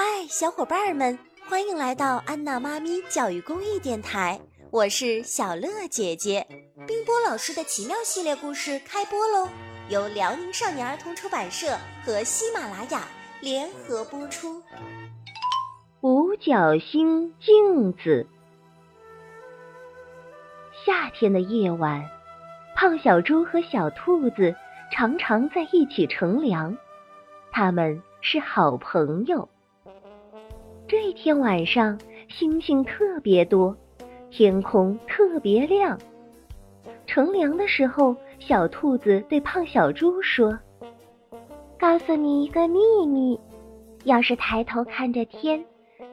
嗨，小伙伴们，欢迎来到安娜妈咪教育公益电台，我是小乐姐姐。冰波老师的奇妙系列故事开播喽，由辽宁少年儿童出版社和喜马拉雅联合播出。五角星镜子。夏天的夜晚，胖小猪和小兔子常常在一起乘凉，他们是好朋友。这天晚上，星星特别多，天空特别亮。乘凉的时候，小兔子对胖小猪说：“告诉你一个秘密，要是抬头看着天，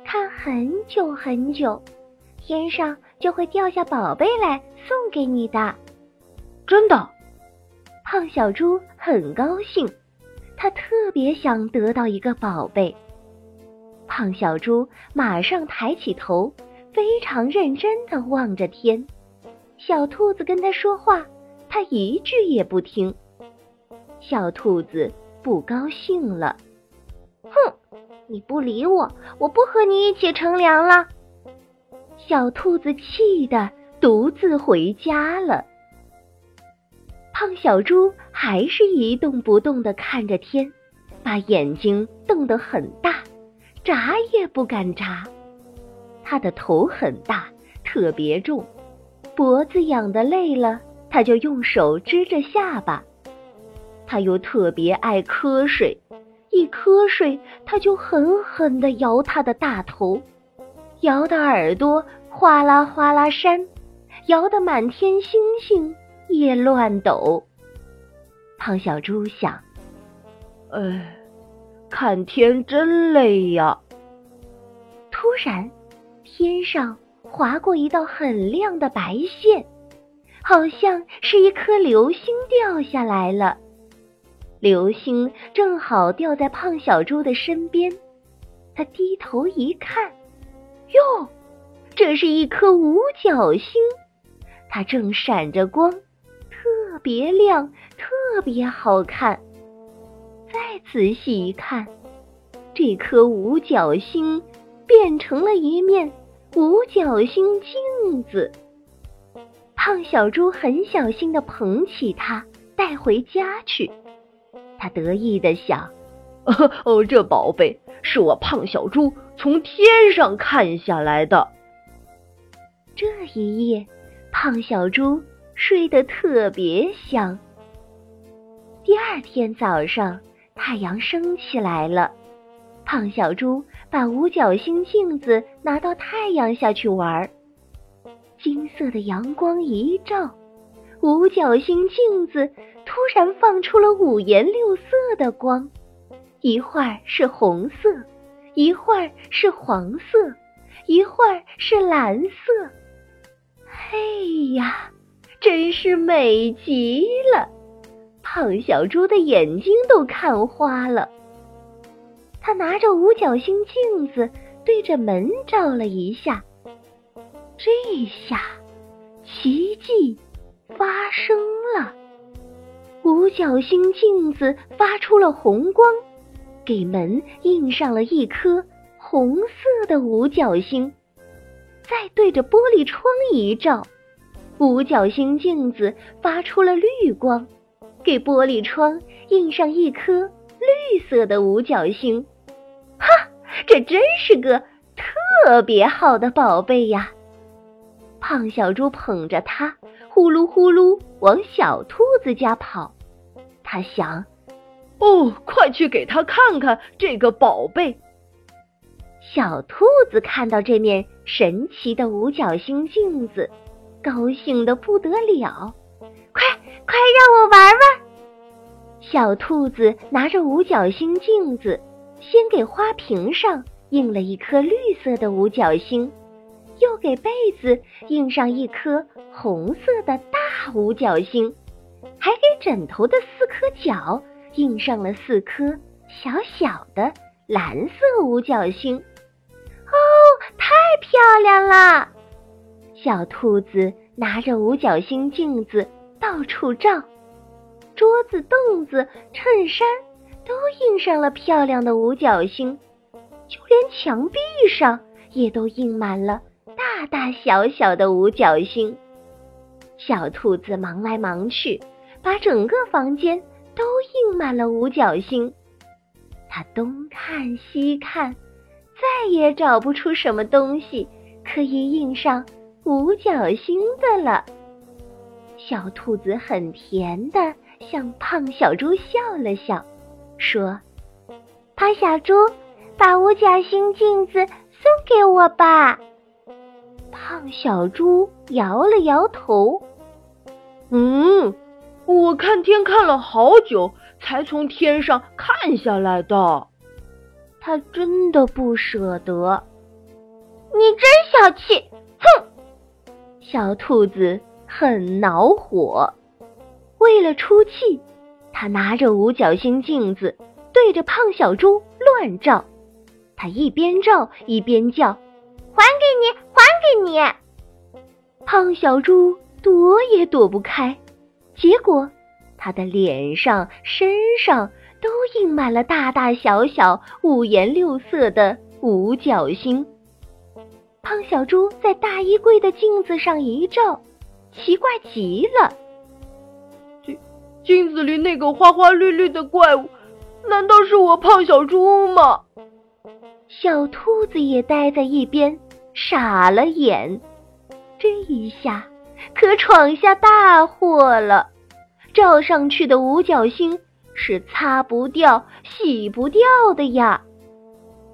看很久很久，天上就会掉下宝贝来送给你的。”真的，胖小猪很高兴，他特别想得到一个宝贝。胖小猪马上抬起头，非常认真地望着天。小兔子跟他说话，他一句也不听。小兔子不高兴了：“哼，你不理我，我不和你一起乘凉了。”小兔子气得独自回家了。胖小猪还是一动不动地看着天，把眼睛瞪得很大。眨也不敢眨，他的头很大，特别重，脖子痒得累了，他就用手支着下巴。他又特别爱瞌睡，一瞌睡他就狠狠地摇他的大头，摇得耳朵哗啦哗啦扇，摇得满天星星也乱抖。胖小猪想：“哎。”看天真累呀！突然，天上划过一道很亮的白线，好像是一颗流星掉下来了。流星正好掉在胖小猪的身边，他低头一看，哟，这是一颗五角星，它正闪着光，特别亮，特别好看。再仔细一看，这颗五角星变成了一面五角星镜子。胖小猪很小心地捧起它，带回家去。他得意地想：“哦，这宝贝是我胖小猪从天上看下来的。”这一夜，胖小猪睡得特别香。第二天早上。太阳升起来了，胖小猪把五角星镜子拿到太阳下去玩。金色的阳光一照，五角星镜子突然放出了五颜六色的光，一会儿是红色，一会儿是黄色，一会儿是蓝色。嘿呀，真是美极了！胖小猪的眼睛都看花了，他拿着五角星镜子对着门照了一下，这下奇迹发生了，五角星镜子发出了红光，给门印上了一颗红色的五角星，再对着玻璃窗一照，五角星镜子发出了绿光。给玻璃窗印上一颗绿色的五角星，哈，这真是个特别好的宝贝呀！胖小猪捧着它，呼噜呼噜往小兔子家跑。他想：“哦，快去给他看看这个宝贝。”小兔子看到这面神奇的五角星镜子，高兴的不得了。快快让我玩玩！小兔子拿着五角星镜子，先给花瓶上印了一颗绿色的五角星，又给被子印上一颗红色的大五角星，还给枕头的四颗角印上了四颗小小的蓝色五角星。哦，太漂亮了！小兔子拿着五角星镜子。到处照，桌子、凳子、衬衫都印上了漂亮的五角星。就连墙壁上也都印满了大大小小的五角星。小兔子忙来忙去，把整个房间都印满了五角星。它东看西看，再也找不出什么东西可以印上五角星的了。小兔子很甜的向胖小猪笑了笑，说：“胖小猪，把五角星镜子送给我吧。”胖小猪摇了摇头。嗯，我看天看了好久，才从天上看下来的。他真的不舍得。你真小气！哼！小兔子很恼火。为了出气，他拿着五角星镜子对着胖小猪乱照。他一边照一边叫：“还给你，还给你！”胖小猪。躲也躲不开，结果他的脸上、身上都印满了大大小小、五颜六色的五角星。胖小猪在大衣柜的镜子上一照，奇怪极了：镜子里那个花花绿绿的怪物，难道是我胖小猪吗？小兔子也呆在一边，傻了眼。这一下。可闯下大祸了！照上去的五角星是擦不掉、洗不掉的呀！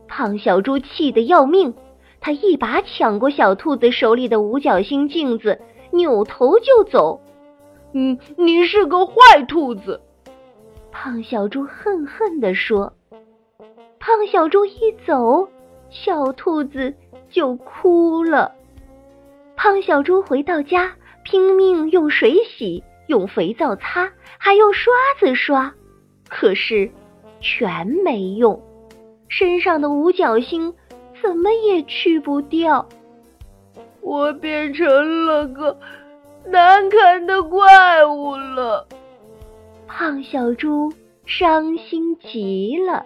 胖小猪气得要命，他一把抢过小兔子手里的五角星镜子，扭头就走。嗯，你是个坏兔子！胖小猪恨恨地说。胖小猪一走，小兔子就哭了。胖小猪回到家。拼命用水洗，用肥皂擦，还用刷子刷，可是全没用。身上的五角星怎么也去不掉。我变成了个难看的怪物了。胖小猪伤心极了。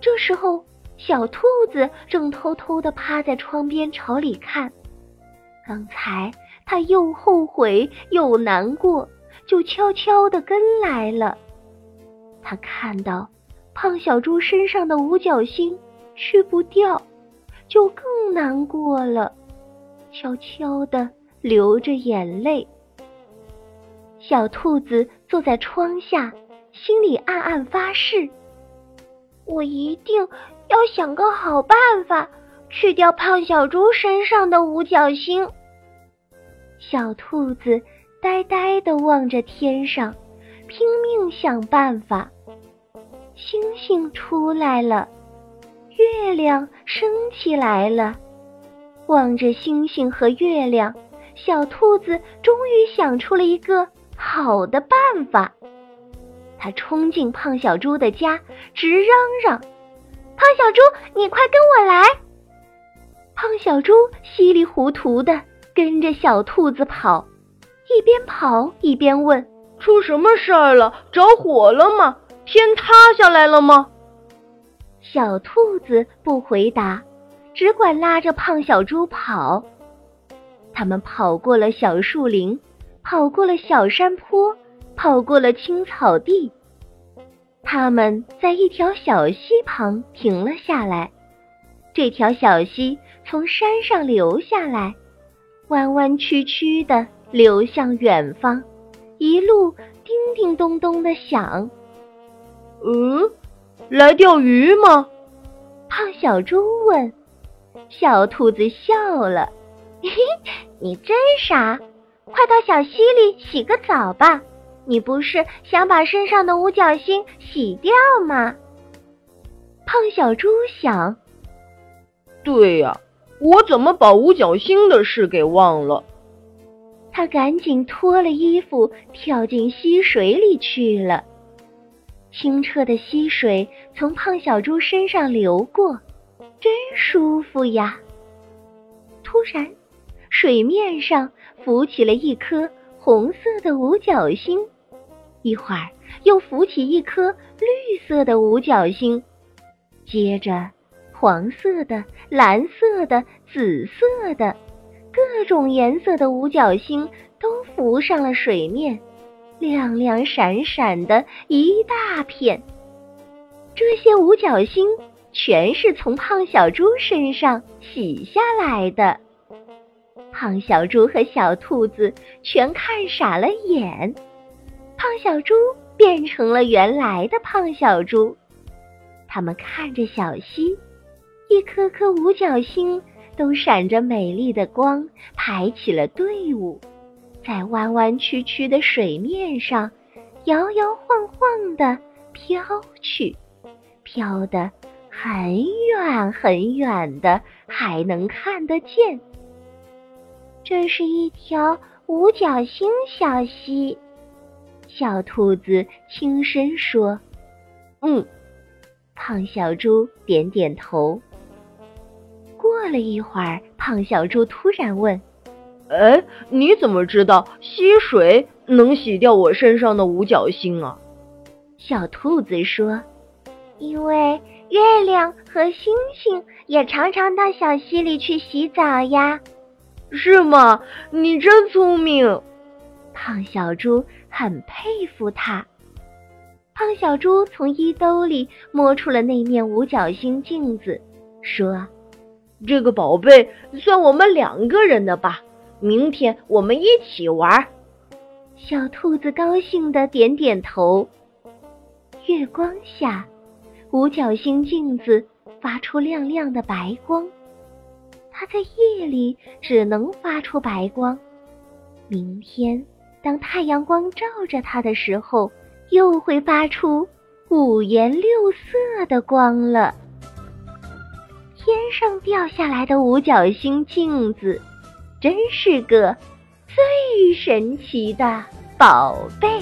这时候，小兔子正偷偷的趴在窗边朝里看。刚才。他又后悔又难过，就悄悄地跟来了。他看到胖小猪身上的五角星去不掉，就更难过了，悄悄地流着眼泪。小兔子坐在窗下，心里暗暗发誓：我一定要想个好办法，去掉胖小猪身上的五角星。小兔子呆呆地望着天上，拼命想办法。星星出来了，月亮升起来了。望着星星和月亮，小兔子终于想出了一个好的办法。它冲进胖小猪的家，直嚷嚷：“胖小猪，你快跟我来！”胖小猪稀里糊涂的。跟着小兔子跑，一边跑一边问：“出什么事儿了？着火了吗？天塌下来了吗？”小兔子不回答，只管拉着胖小猪跑。他们跑过了小树林，跑过了小山坡，跑过了青草地。他们在一条小溪旁停了下来。这条小溪从山上流下来。弯弯曲曲的流向远方，一路叮叮咚咚的响。嗯，来钓鱼吗？胖小猪问。小兔子笑了：“嘿嘿，你真傻！快到小溪里洗个澡吧。你不是想把身上的五角星洗掉吗？”胖小猪想：“对呀。”我怎么把五角星的事给忘了？他赶紧脱了衣服，跳进溪水里去了。清澈的溪水从胖小猪身上流过，真舒服呀！突然，水面上浮起了一颗红色的五角星，一会儿又浮起一颗绿色的五角星，接着黄色的、蓝色的、紫色的，各种颜色的五角星都浮上了水面，亮亮闪闪的一大片。这些五角星全是从胖小猪身上洗下来的。胖小猪和小兔子全看傻了眼，胖小猪变成了原来的胖小猪。他们看着小溪，一颗颗五角星都闪着美丽的光，排起了队伍，在弯弯曲曲的水面上摇摇晃晃地飘去，飘得很远很远的，还能看得见。这是一条五角星小溪，小兔子轻声说：“嗯。”胖小猪点点头。过了一会儿，胖小猪突然问：“哎，你怎么知道溪水能洗掉我身上的五角星啊？”小兔子说：“因为月亮和星星也常常到小溪里去洗澡呀。”是吗？你真聪明。胖小猪很佩服他。胖小猪从衣兜里摸出了那面五角星镜子，说：“这个宝贝算我们两个人的吧，明天我们一起玩。”小兔子高兴的点点头。月光下，五角星镜子发出亮亮的白光。它在夜里只能发出白光，明天当太阳光照着它的时候，又会发出五颜六色的光了。天上掉下来的五角星镜子，真是个最神奇的宝贝。